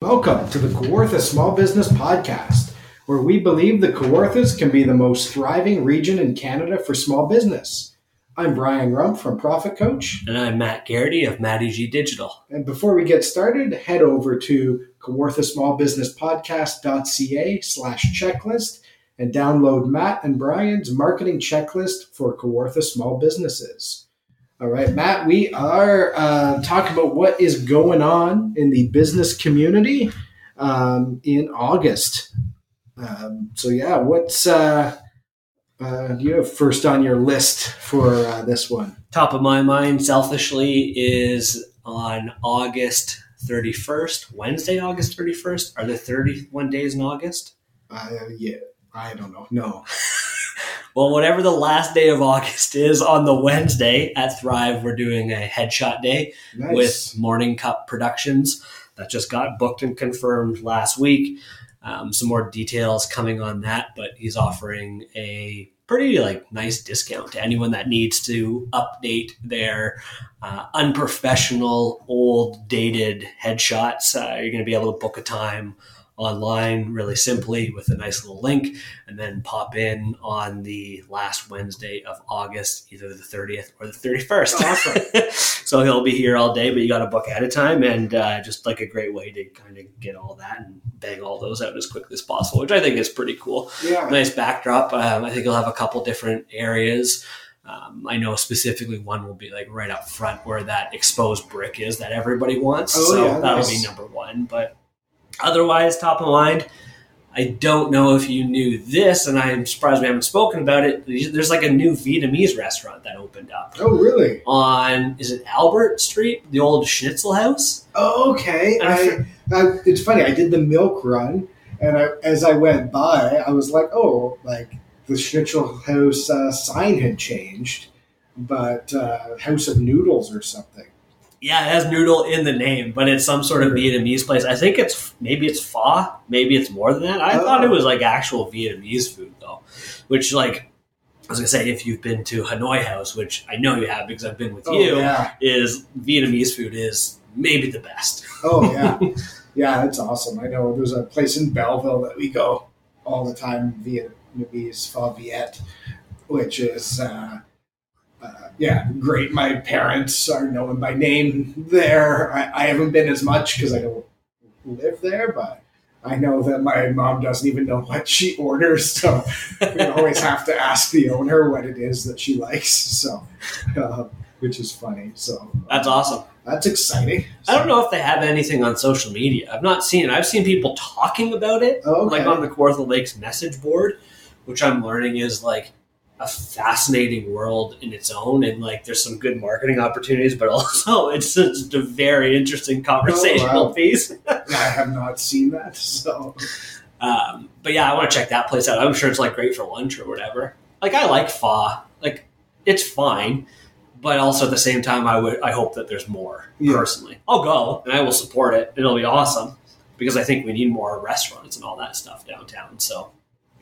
Welcome to the Kawartha Small Business Podcast, where we believe the Kawarthas can be the most thriving region in Canada for small business. I'm Brian Rump from Profit Coach. And I'm Matt Geraghty of Matty G Digital. And before we get started, head over to kawarthasmallbusinesspodcast.ca slash checklist and download Matt and Brian's marketing checklist for Kawartha small businesses. All right, Matt, we are uh, talking about what is going on in the business community um, in August. Um, so, yeah, what's uh, uh, do you have first on your list for uh, this one? Top of my mind, selfishly, is on August 31st, Wednesday, August 31st. Are there 31 days in August? Uh, yeah, I don't know. No. Well, whatever the last day of August is on the Wednesday at Thrive, we're doing a headshot day Nice. with Morning Cup Productions. That just got booked and confirmed last week. Um, some more details coming on that, but he's offering a pretty like nice discount to anyone that needs to update their uh, unprofessional, old, dated headshots. Uh, you're going to be able to book a time online really simply with a nice little link and then pop in on the last Wednesday of August, either the 30th or the 31st. Awesome. so he'll be here all day, but you got to book ahead of time and uh, just like a great way to kind of get all that and bang all those out as quickly as possible, which I think is pretty cool. yeah. Nice backdrop. Um, I think he'll have a couple different areas. Um, I know specifically one will be like right up front where that exposed brick is that everybody wants. Oh, so yeah, that'll nice. be number one. But otherwise, top of mind, I don't know if you knew this, and I'm surprised we haven't spoken about it. There's like a new Vietnamese restaurant that opened up Oh, really? on, is it Albert Street, the old Schnitzel House? Oh, okay. I I, it's funny. I did the milk run, and I, as I went by, I was like, "Oh, like the Schnitzel House uh, sign had changed, but uh, House of Noodles or something." Yeah, it has noodle in the name, but it's some sort of Vietnamese place. I think it's maybe it's pho, maybe it's more than that. I Oh. thought it was like actual Vietnamese food though, which like I was gonna say if you've been to Hanoi House, which I know you have because I've been with Oh you, yeah. is Vietnamese food is maybe the best. Oh yeah. yeah, it's awesome. I know there's a place in Belleville that we go all the time. Vietnamese Pho Viet, which is. Uh, uh, yeah, great. My parents are known by name there. I, I haven't been as much because I don't live there, but I know that my mom doesn't even know what she orders, so we always have to ask the owner what it is that she likes. So, uh, which is funny. So That's awesome. that's exciting. I don't know if they have anything on social media. I've not seen it. I've seen people talking about it, Oh, okay. like on the Kawartha Lakes message board, which I'm learning is like a fascinating world in its own, and like there's some good marketing opportunities, but also it's just a very interesting conversational Oh, wow. piece. I have not seen that. So Um, but yeah, I want to check that place out. I'm sure it's like great for lunch or whatever. Like I like fa like it's fine, but also at the same time, I would I hope that there's more. Yeah. Personally, I'll go and I will support it. It'll be awesome because I think we need more restaurants and all that stuff downtown. So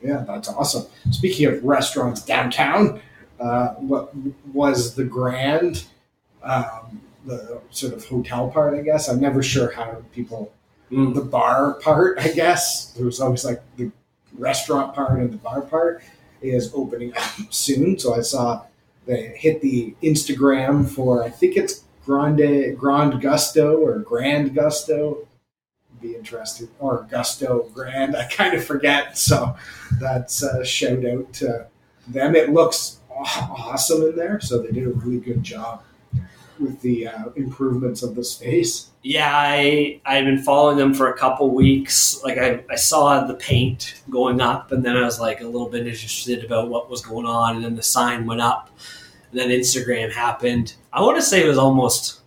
yeah, that's awesome. Speaking of restaurants downtown, uh, what was the Grand, um, the sort of hotel part? I guess I'm never sure how people mm, the bar part. I guess there was always like the restaurant part and the bar part is opening up soon. So I saw they hit the Instagram for I think it's Grande Grand Gusto or Grand Gusto. Be interested or Gusto Grand. I kind of forget. So that's a shout out to them. It looks awesome in there. So they did a really good job with the uh, improvements of the space. yeah, I I've been following them for a couple weeks. Like I, I saw the paint going up, and then I was like a little bit interested about what was going on, and then the sign went up, and then Instagram happened. I want to say it was almost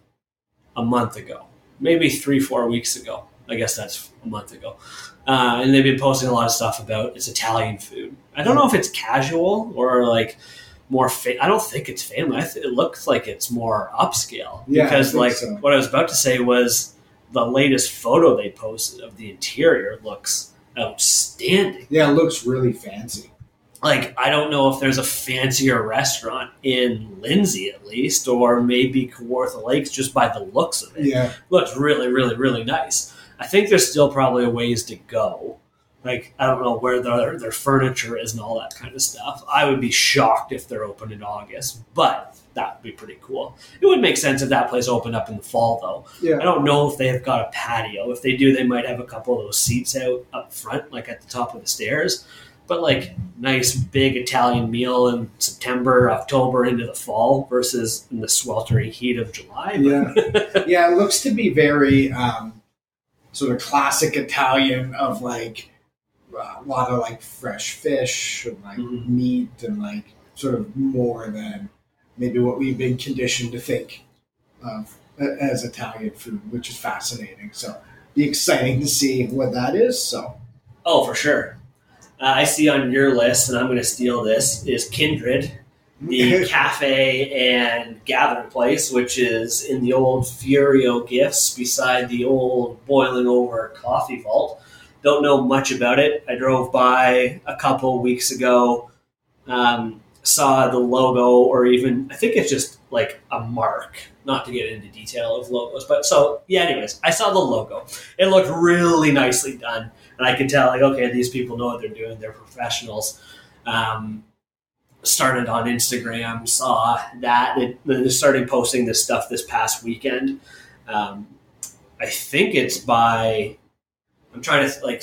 a month ago, maybe three four weeks ago. I guess that's a month ago. Uh, and they've been posting a lot of stuff about it's Italian food. I don't know if it's casual or like more. Fa- I don't think it's family. I th- it looks like it's more upscale Yeah, because, like, so. what I was about to say was the latest photo they posted of the interior looks outstanding. Yeah, it looks really fancy. Like, I don't know if there's a fancier restaurant in Lindsay, at least, or maybe Kawartha Lakes, just by the looks of it Yeah. looks really, really, really nice. I think there's still probably a ways to go. Like I don't know where their their furniture is and all that kind of stuff. I would be shocked if they're open in August, but that would be pretty cool. It would make sense if that place opened up in the fall, though. Yeah. I don't know if they have got a patio. If they do, they might have a couple of those seats out up front, like at the top of the stairs. But like nice big Italian meal in September, October into the fall versus in the sweltering heat of July. Yeah. yeah, it looks to be very um, sort of classic Italian of like a lot of like fresh fish and like Mhm. meat and like sort of more than maybe what we've been conditioned to think of as Italian food, which is fascinating. So be exciting to see what that is. So Oh, for sure. Uh, I see on your list, and I'm going to steal this, is Kindred, the cafe and gathering place, which is in the old Furio Gifts beside the old boiling over coffee vault. Don't know much about it. I drove by a couple weeks ago, um, saw the logo, or even, I think it's just like a mark, not to get into detail of logos. But so, yeah, anyways, I saw the logo. It looked really nicely done. And I can tell, like, okay, these people know what they're doing. They're professionals. Um, started on Instagram, saw that. It, started posting this stuff this past weekend. Um, I think it's by. I'm trying to like.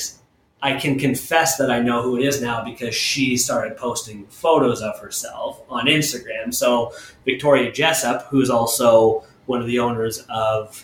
I can confess that I know who it is now because she started posting photos of herself on Instagram. So Victoria Jessup, who's also one of the owners of,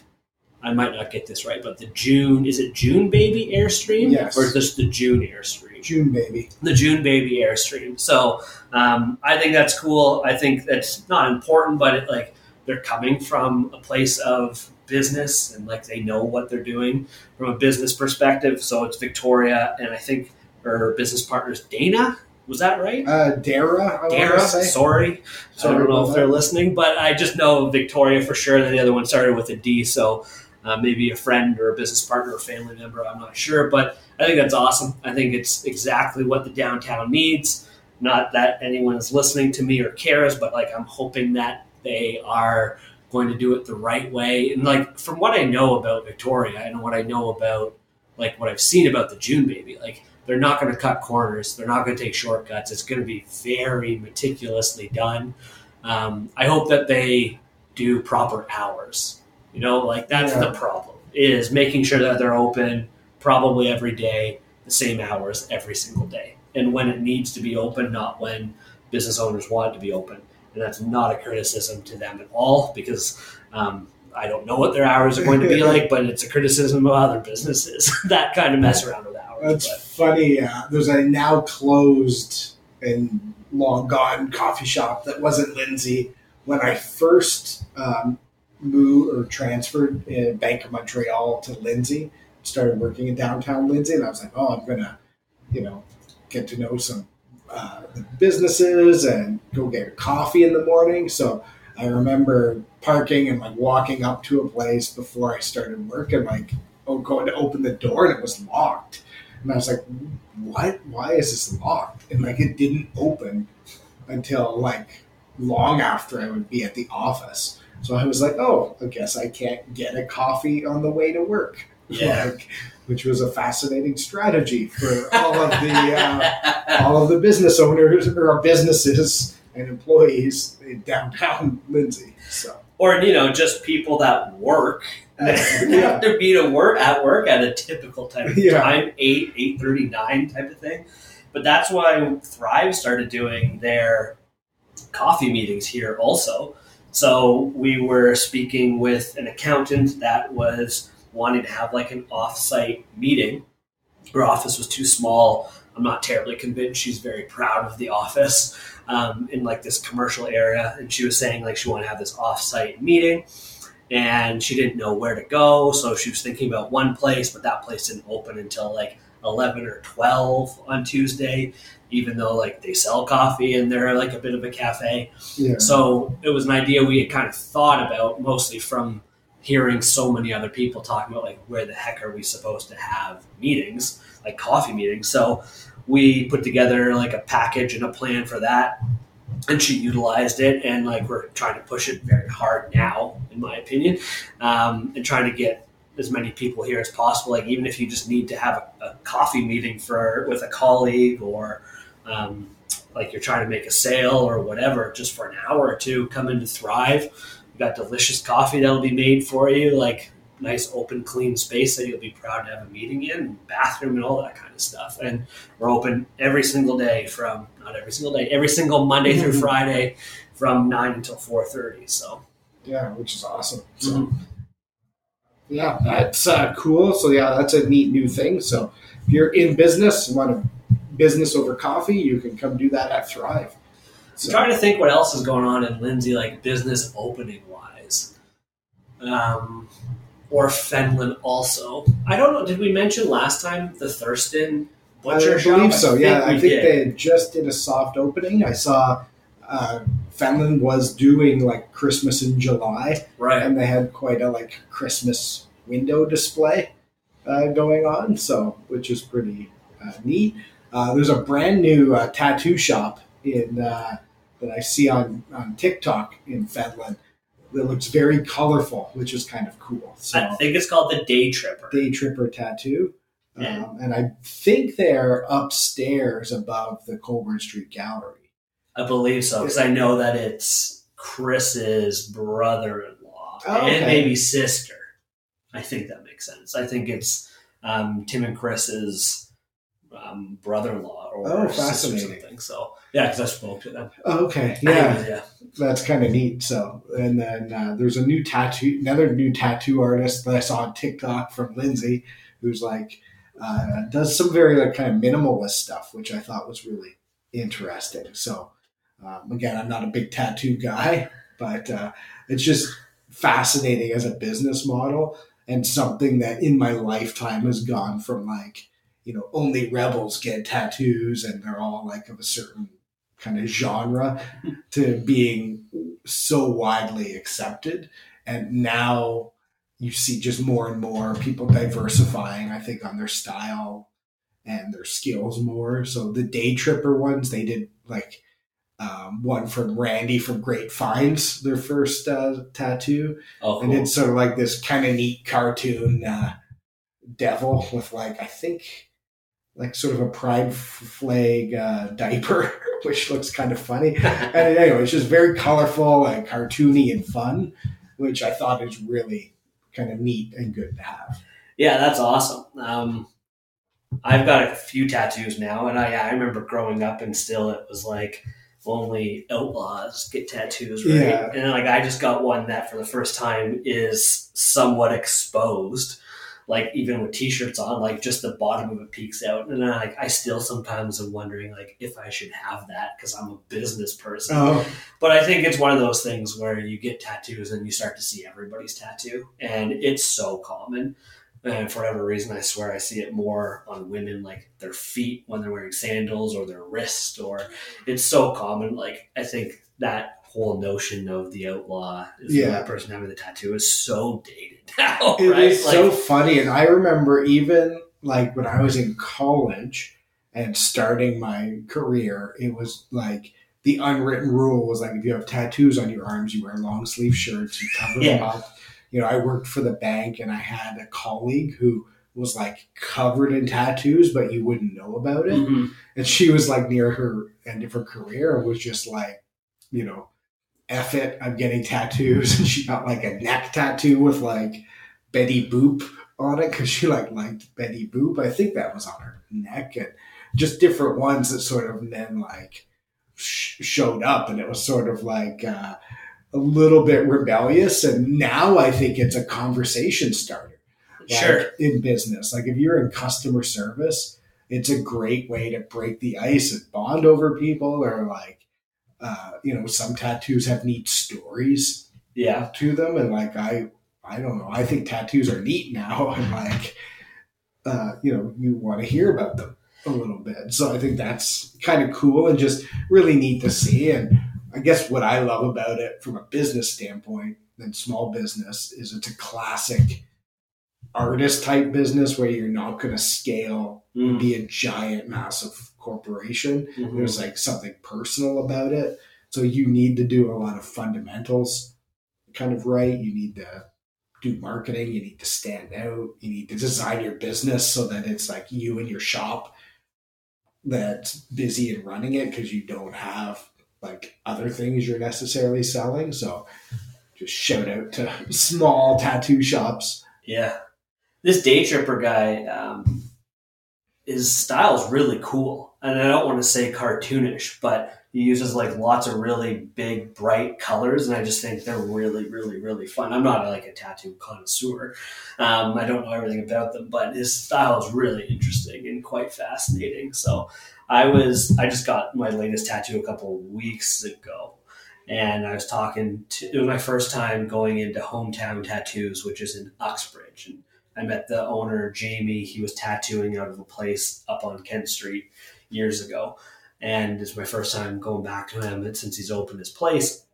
I might not get this right, but the June is it June Baby Airstream? Yes. Or is this the June Airstream? June baby. the June Baby Airstream. So um, I think that's cool. I think that's not important, but it, like they're coming from a place of business and like they know what they're doing from a business perspective. So it's Victoria and I think her business partners Dana. Was that right? Uh, Dara, I Dara, want to say. sorry. Sorry I don't know if they're that. listening, but I just know Victoria for sure. And the other one started with a D, so uh, maybe a friend or a business partner or family member. I'm not sure, but I think that's awesome. I think it's exactly what the downtown needs. Not that anyone is listening to me or cares, but like I'm hoping that they are going to do it the right way. And like from what I know about Victoria and what I know about like what I've seen about the June baby, like they're not going to cut corners. They're not going to take shortcuts. It's going to be very meticulously done. Um, I hope that they do proper hours. You know, like that's Yeah. the problem is making sure that they're open probably every day, the same hours every single day, and when it needs to be open, not when business owners want it to be open. And that's not a criticism to them at all because um, I don't know what their hours are going to be like, but it's a criticism of other businesses that kind of mess around with hours. That's but- funny. Uh, there's a now closed and long gone coffee shop that wasn't Lindsay when I first um, moved or transferred in Bank of Montreal to Lindsay. Started working in downtown Lindsay, and I was like, oh, I'm gonna, you know, get to know some uh, businesses and go get a coffee in the morning. So I remember parking and like walking up to a place before I started work and like oh, going to open the door and it was locked. And I was like, what? Why is this locked? And like it didn't open until like long after I would be at the office. So I was like, oh, I guess I can't get a coffee on the way to work. Yeah. Like, which was a fascinating strategy for all of the uh, all of the business owners or businesses and employees in downtown Lindsay. So or you know just people that work Yeah. have to be to work at work at a typical type of Yeah. time eight eight thirty nine type of thing but that's why thrive started doing their coffee meetings here also so we were speaking with an accountant that was wanting to have like an off-site meeting. Her office was too small. I'm not terribly convinced. She's very proud of the office um, in like this commercial area. And she was saying like she wanted to have this off-site meeting and she didn't know where to go. So she was thinking about one place but that place didn't open until like 11 or 12 on tuesday even though like they sell coffee and they're like a bit of a cafe yeah, so it was an idea we had kind of thought about mostly from hearing so many other people talking about like where the heck are we supposed to have meetings, like coffee meetings. So we put together like a package and a plan for that. And she utilized it, and like we're trying to push it very hard now, in my opinion, um, and trying to get as many people here as possible. Like even if you just need to have a, a coffee meeting for with a colleague or um, like you're trying to make a sale or whatever, just for an hour or two, come in to Thrive. You've got delicious coffee that'll be made for you, like nice open clean space that you'll be proud to have a meeting in, bathroom and all that kind of stuff. And we're open every single day from not every single day, every single Monday through Friday from nine until four thirty. So yeah, which is awesome. So mm-hmm. yeah, that's uh, cool. So yeah, that's a neat new thing. So if you're in business, and want a business over coffee, you can come do that at Thrive. So. I'm trying to think what else is going on in Lindsay, like business opening wise. Um, or Fenelon also. I don't know. Did we mention last time the Thurston butcher I believe so. I yeah, think I think did. they just did a soft opening. I saw uh, Fenelon was doing like Christmas in July, right? And they had quite a like Christmas window display uh, going on, so which is pretty uh, neat. Uh, there's a brand new uh, tattoo shop in uh, that I see on on TikTok in Fenelon that looks very colorful, which is kind of cool. So I think it's called the Day Tripper. Day Tripper tattoo. Yeah. Um, and I think they're upstairs above the Colborne Street Gallery. I believe so because I know that it's Chris's brother-in-law oh, okay. and maybe sister. I think that makes sense. I think it's um, Tim and Chris's um, brother-in-law or oh. Or something. So yeah, because I spoke to them. Oh, okay, yeah, yeah, that's kind of neat. So, and then uh, there's a new tattoo, another new tattoo artist that I saw on TikTok from Lindsay, who's like uh, does some very like kind of minimalist stuff, which I thought was really interesting. So, um, again, I'm not a big tattoo guy, but uh, it's just fascinating as a business model and something that in my lifetime has gone from like you know, only rebels get tattoos and they're all like of a certain kind of genre to being so widely accepted. And now you see just more and more people diversifying, I think, on their style and their skills more. So the day tripper ones, they did like um, one from Randy from Great Finds, their first uh, tattoo. Oh, cool. And it's sort of like this kind of neat cartoon uh, devil with like, I think like sort of a pride flag uh, diaper, which looks kind of funny. and anyway, it's just very colorful and cartoony and fun, which I thought is really kind of neat and good to have. Yeah, that's awesome. Um, I've got a few tattoos now, and I, I remember growing up and still it was like only outlaws get tattoos, right? Yeah. And like I just got one that for the first time is somewhat exposed like even with t-shirts on, like just the bottom of it peeks out, and I, like I still sometimes am wondering like if I should have that because I'm a business person. Oh. But I think it's one of those things where you get tattoos and you start to see everybody's tattoo, and it's so common. And for whatever reason, I swear I see it more on women, like their feet when they're wearing sandals or their wrist, or it's so common. Like I think that whole notion of the outlaw is yeah. that person having the tattoo is so dated now. It right? is like, so funny, and I remember even like when I was in college and starting my career, it was like the unwritten rule was like if you have tattoos on your arms, you wear long sleeve shirts, you cover yeah. them up. You know, I worked for the bank, and I had a colleague who was like covered in tattoos, but you wouldn't know about it. Mm-hmm. And she was like near her end of her career was just like, you know, F it, I'm getting tattoos. And she got like a neck tattoo with like Betty Boop on it because she like liked Betty Boop. I think that was on her neck and just different ones that sort of then like sh- showed up and it was sort of like uh, a little bit rebellious. And now I think it's a conversation starter. Like, sure. In business, like if you're in customer service, it's a great way to break the ice and bond over people or like uh, you know, some tattoos have neat stories yeah. to them. And like, I, I don't know, I think tattoos are neat now. And like, uh, you know, you want to hear about them a little bit. So I think that's kind of cool and just really neat to see. And I guess what I love about it from a business standpoint and small business is it's a classic artist type business where you're not going to scale mm. be a giant massive corporation mm-hmm. there's like something personal about it so you need to do a lot of fundamentals kind of right you need to do marketing. You need to stand out. You need to design your business so that it's like you and your shop that's busy and running it because you don't have like other things you're necessarily selling. So just shout out to small tattoo shops. Yeah. This day tripper guy, um, his style is really cool. And I don't want to say cartoonish, but he uses like lots of really big, bright colors. And I just think they're really, really, really fun. I'm not like a tattoo connoisseur. Um, I don't know everything about them, but his style is really interesting and quite fascinating. So I was, I just got my latest tattoo a couple weeks ago and I was talking to it was my first time going into hometown tattoos, which is in Uxbridge, and I met the owner Jamie. He was tattooing out of a place up on Kent Street years ago, and it's my first time going back to him since he's opened his place,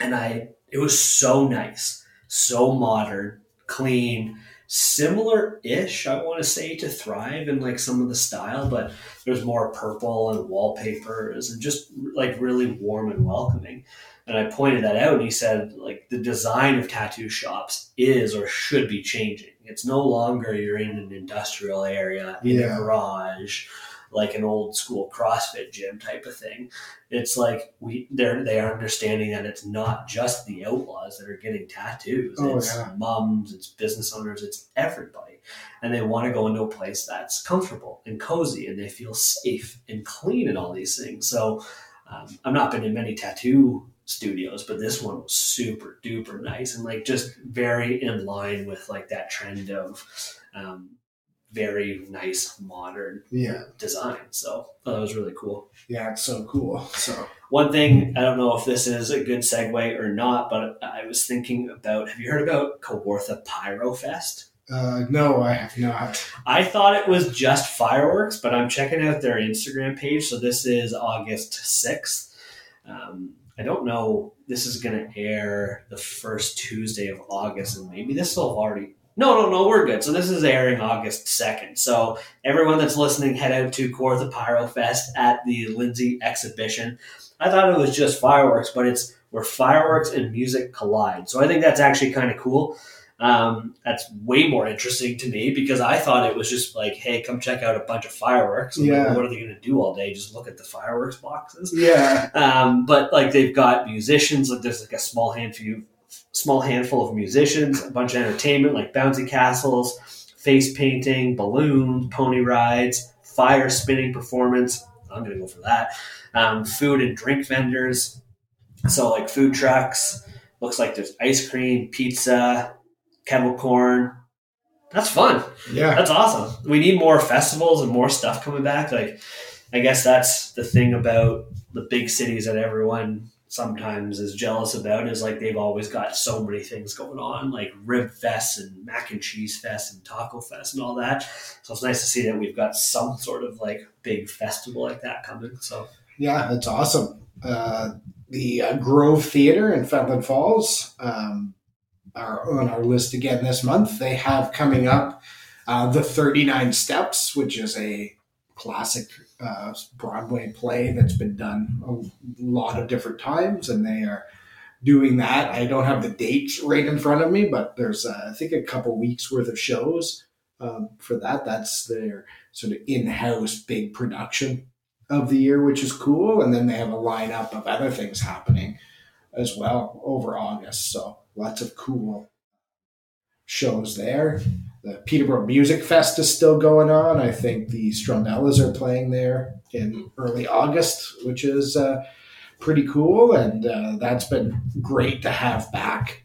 and I it was so nice, so modern, clean. Similar ish, I want to say, to Thrive in like some of the style, but there's more purple and wallpapers and just like really warm and welcoming. And I pointed that out, and he said, like, the design of tattoo shops is or should be changing. It's no longer you're in an industrial area, in Yeah. a garage, like an old school CrossFit gym type of thing. It's like we they're they are understanding that it's not just the outlaws that are getting tattoos. Oh, it's yeah. mums, it's business owners, it's everybody. And they want to go into a place that's comfortable and cozy and they feel safe and clean and all these things. So um, I've not been in many tattoo studios, but this one was super duper nice and like just very in line with like that trend of um, very nice modern Yeah. design. So thought that was really cool. Yeah, it's so cool. So One thing, I don't know if this is a good segue or not, but I was thinking about have you heard about Kawartha Pyro Fest? uh, no, I have not. I thought it was just fireworks, but I'm checking out their Instagram page. So this is August 6th. Um, I don't know. This is going to air the first Tuesday of August, and maybe this will have already. No, no, no, we're good. So this is airing August 2nd. So everyone that's listening, head out to Kawartha Pyro Fest at the Lindsay exhibition. I thought it was just fireworks, but it's where fireworks and music collide. So I think that's actually kind of cool. Um, that's way more interesting to me because I thought it was just like, hey, come check out a bunch of fireworks. I'm like, Yeah. well, what are they going to do all day? Just look at the fireworks boxes. Yeah. Um, but like they've got musicians. Like there's like a small handful, small handful of musicians, a bunch of entertainment like bouncy castles, face painting, balloons, pony rides, fire spinning performance. I'm gonna go for that. Um, food and drink vendors. So like food trucks. Looks like there's ice cream, pizza, kettle corn. That's fun. Yeah. That's awesome. We need more festivals and more stuff coming back. Like, I guess that's the thing about the big cities that everyone sometimes is jealous about is like they've always got so many things going on, like rib fest and mac and cheese fest and taco fest and all that. So it's nice to see that we've got some sort of like big festival like that coming. So Yeah, that's awesome. Uh, the uh, Grove Theater in Fenelon Falls um, are on our list again this month. They have coming up uh, the 39 Steps, which is a classic uh, Broadway play that's been done a lot of different times, and they are doing that. I don't have the dates right in front of me, but there's uh, I think a couple weeks worth of shows um, for that. That's their sort of in-house big production of the year, which is cool. And then they have a lineup of other things happening as well over August. So lots of cool shows there. The Peterborough Music Fest is still going on. I think the Strumbellas are playing there in early August, which is uh, pretty cool. And uh, that's been great to have back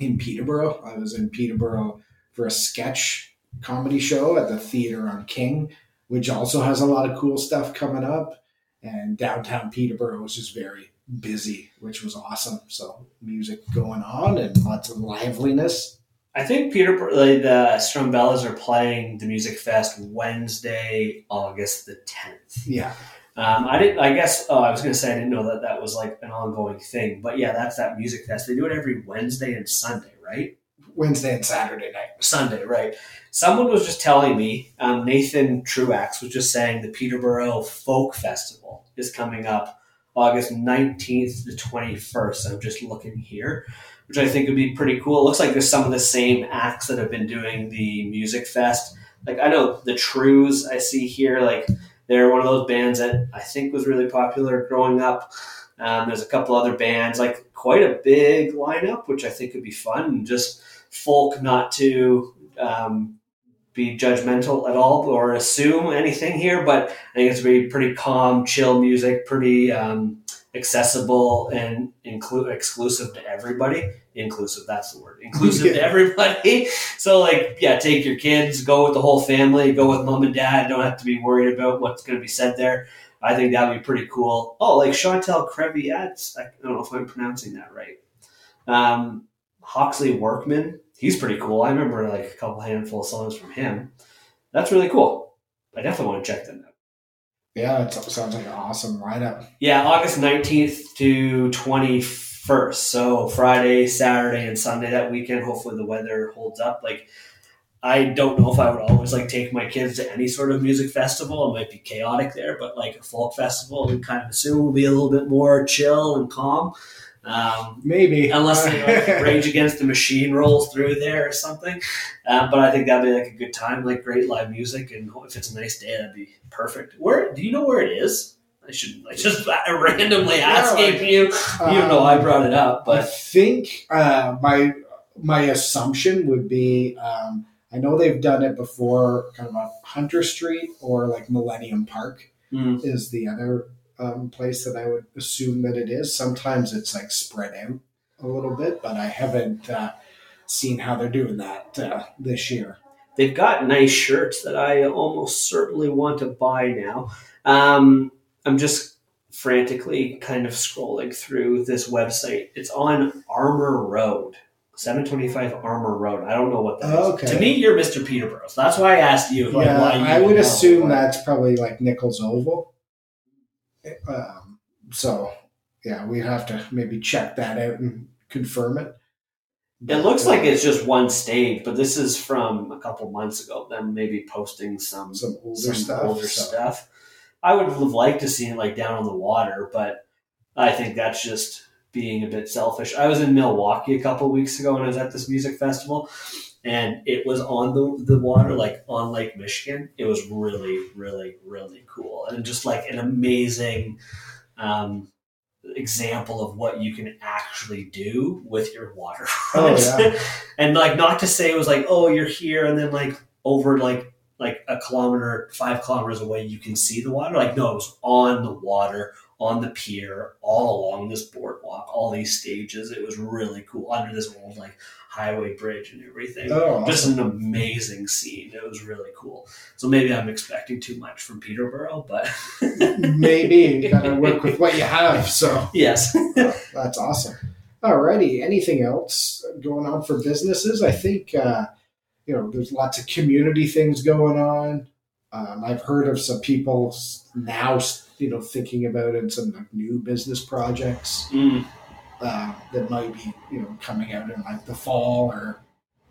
in Peterborough. I was in Peterborough for a sketch comedy show at the theater on King which also has a lot of cool stuff coming up. And downtown Peterborough is just very busy, which was awesome. So music going on and lots of liveliness. I think Peter like the Strumbellas are playing the Music Fest Wednesday, August the tenth. Yeah, Um, I didn't. I guess. Oh, I was going to say I didn't know that that was like an ongoing thing. But yeah, that's that music fest. They do it every Wednesday and Sunday, right? Wednesday and Saturday night. Sunday, right? Someone was just telling me. Um, Nathan Truax was just saying the Peterborough Folk Festival is coming up August nineteenth to twenty first. I'm just looking here. which I think would be pretty cool. It looks like there's some of the same acts that have been doing the music fest. Like I know the Trews I see here, like they're one of those bands that I think was really popular growing up. Um, there's a couple other bands, like quite a big lineup, which I think would be fun. Just folk, not too um, be judgmental at all or assume anything here, but I think it's be pretty calm, chill music, pretty um, accessible and include exclusive to everybody. Inclusive, that's the word. Inclusive to everybody. So like, yeah, take your kids, go with the whole family, go with mom and dad. Don't have to be worried about what's going to be said there. I think that would be pretty cool. Oh, like Chantal Creviat. I don't know if I'm pronouncing that right. Um, Hawksley Workman. He's pretty cool. I remember like a couple handful of songs from him. That's really cool. I definitely want to check them out. Yeah, it sounds like an awesome lineup. Yeah, August 19th to 21st. So Friday, Saturday, and Sunday that weekend. Hopefully the weather holds up. Like, I don't know if I would always like take my kids to any sort of music festival. It might be chaotic there, but like a folk festival, we kind of assume will be a little bit more chill and calm. Um, Maybe unless they, like, Rage Against the Machine rolls through there or something. Uh, but I think that'd be like a good time, like great live music, and if it's a nice day, that'd be perfect. Where do you know where it is? I should like just randomly asking yeah, like, you. You know, I brought it up, but I think uh, my my assumption would be. Um, I know they've done it before, kind of on Hunter Street or like Millennium Park mm. is the other um, place that I would assume that it is. Sometimes it's like spread out a little bit, but I haven't uh, seen how they're doing that uh, this year. They've got nice shirts that I almost certainly want to buy now. Um, I'm just frantically kind of scrolling through this website. It's on Armour Road. 725 Armour Road. I don't know what that okay. is. To me, you're Mr. Peterborough. So that's why I asked you. Like, yeah, I would assume that's probably like Nichols Oval. Um, so yeah, we have to maybe check that out and confirm it. It looks like it's just one stage, but this is from a couple months ago. Them maybe posting some some older some stuff. Older so. stuff. I would have liked to see it like down on the water, but I think that's just being a bit selfish. I was in Milwaukee a couple weeks ago and I was at this music festival, and it was on the, the water, like on Lake Michigan. It was really, really, really cool, and just like an amazing um, example of what you can actually do with your water. Oh, yeah. and like, not to say it was like, oh, you're here, and then like over like like a kilometer, five kilometers away, you can see the water. Like, no, it was on the water, on the pier, all along this boardwalk, all these stages. It was really cool under this old like highway bridge and everything. Oh, Just an amazing scene. It was really cool. So maybe I'm expecting too much from Peterborough, but maybe you gotta work with what you have. So yes, oh, that's awesome. Alrighty, anything else going on for businesses? I think uh, you know there's lots of community things going on. Um, I've heard of some people now, you know, thinking about it, some like new business projects. Mm uh, that might be you know coming out in like the fall or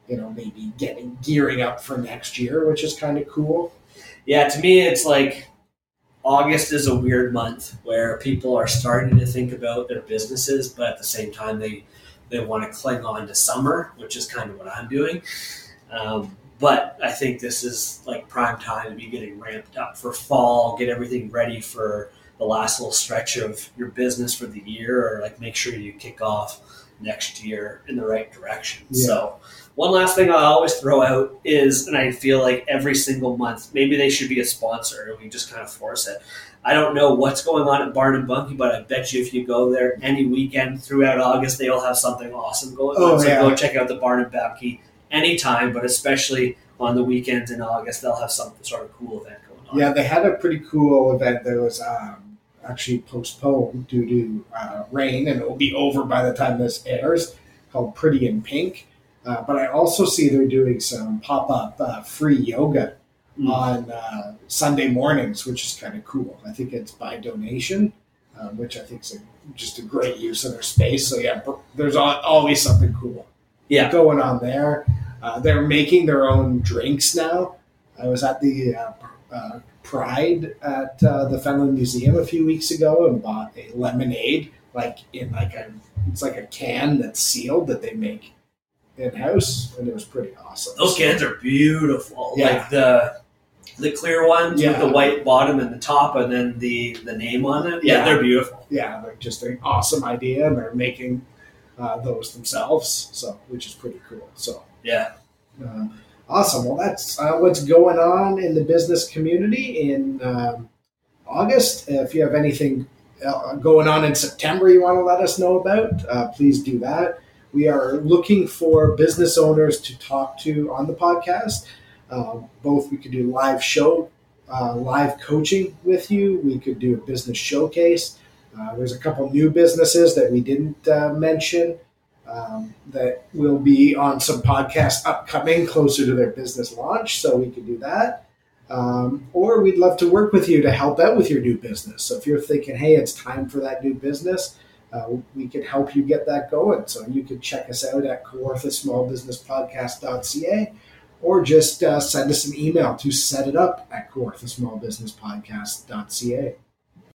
you know maybe getting gearing up for next year, which is kind of cool. Yeah, to me, it's like August is a weird month where people are starting to think about their businesses, but at the same time, they they want to cling on to summer, which is kind of what I'm doing. Um, but I think this is like prime time to be getting ramped up for fall, get everything ready for the last little stretch of your business for the year or like make sure you kick off next year in the right direction. Yeah. So one last thing I always throw out is, and I feel like every single month, maybe they should be a sponsor and we just kind of force it. I don't know what's going on at Barn and Bunkie, but I bet you if you go there any weekend throughout August, they'll have something awesome going oh, on. So yeah. go check out the Barn and Bunkie anytime, but especially on the weekends in August, they'll have some sort of cool event going on. Yeah, they had a pretty cool event. that was um, actually postponed due to uh, rain, and it will be over by the time this airs, called Pretty in Pink. Uh, but I also see they're doing some pop up uh, free yoga mm. on uh, Sunday mornings, which is kind of cool. I think it's by donation, uh, which I think is a, just a great use of their space. So, yeah, there's always something cool yeah. going on there. Uh, they're making their own drinks now. I was at the Pride at uh, the Fenelon Museum a few weeks ago and bought a lemonade, like in like a it's like a can that's sealed that they make in house, and it was pretty awesome. Those cans are beautiful. Yeah. Like the the clear ones Yeah. with the white bottom and the top, and then the the name on it. Yeah, Yeah. they're beautiful. yeah, they're just an awesome idea, and they're making uh, those themselves, so which is pretty cool. So Yeah. uh, awesome. Well, that's uh, what's going on in the business community in um, August. If you have anything uh, going on in September you want to let us know about, uh, please do that. We are looking for business owners to talk to on the podcast. Um, both we could do live show, uh, live coaching with you. We could do a business showcase. Uh, there's a couple new businesses that we didn't uh, mention um, that will be on some podcasts upcoming closer to their business launch. So we could do that. Um, or we'd love to work with you to help out with your new business. So if you're thinking, hey, it's time for that new business, uh, we can help you get that going. So you can check us out at kawarthasmallbusinesspodcast.ca or just uh, send us an email to set it up at kawarthasmallbusinesspodcast.ca.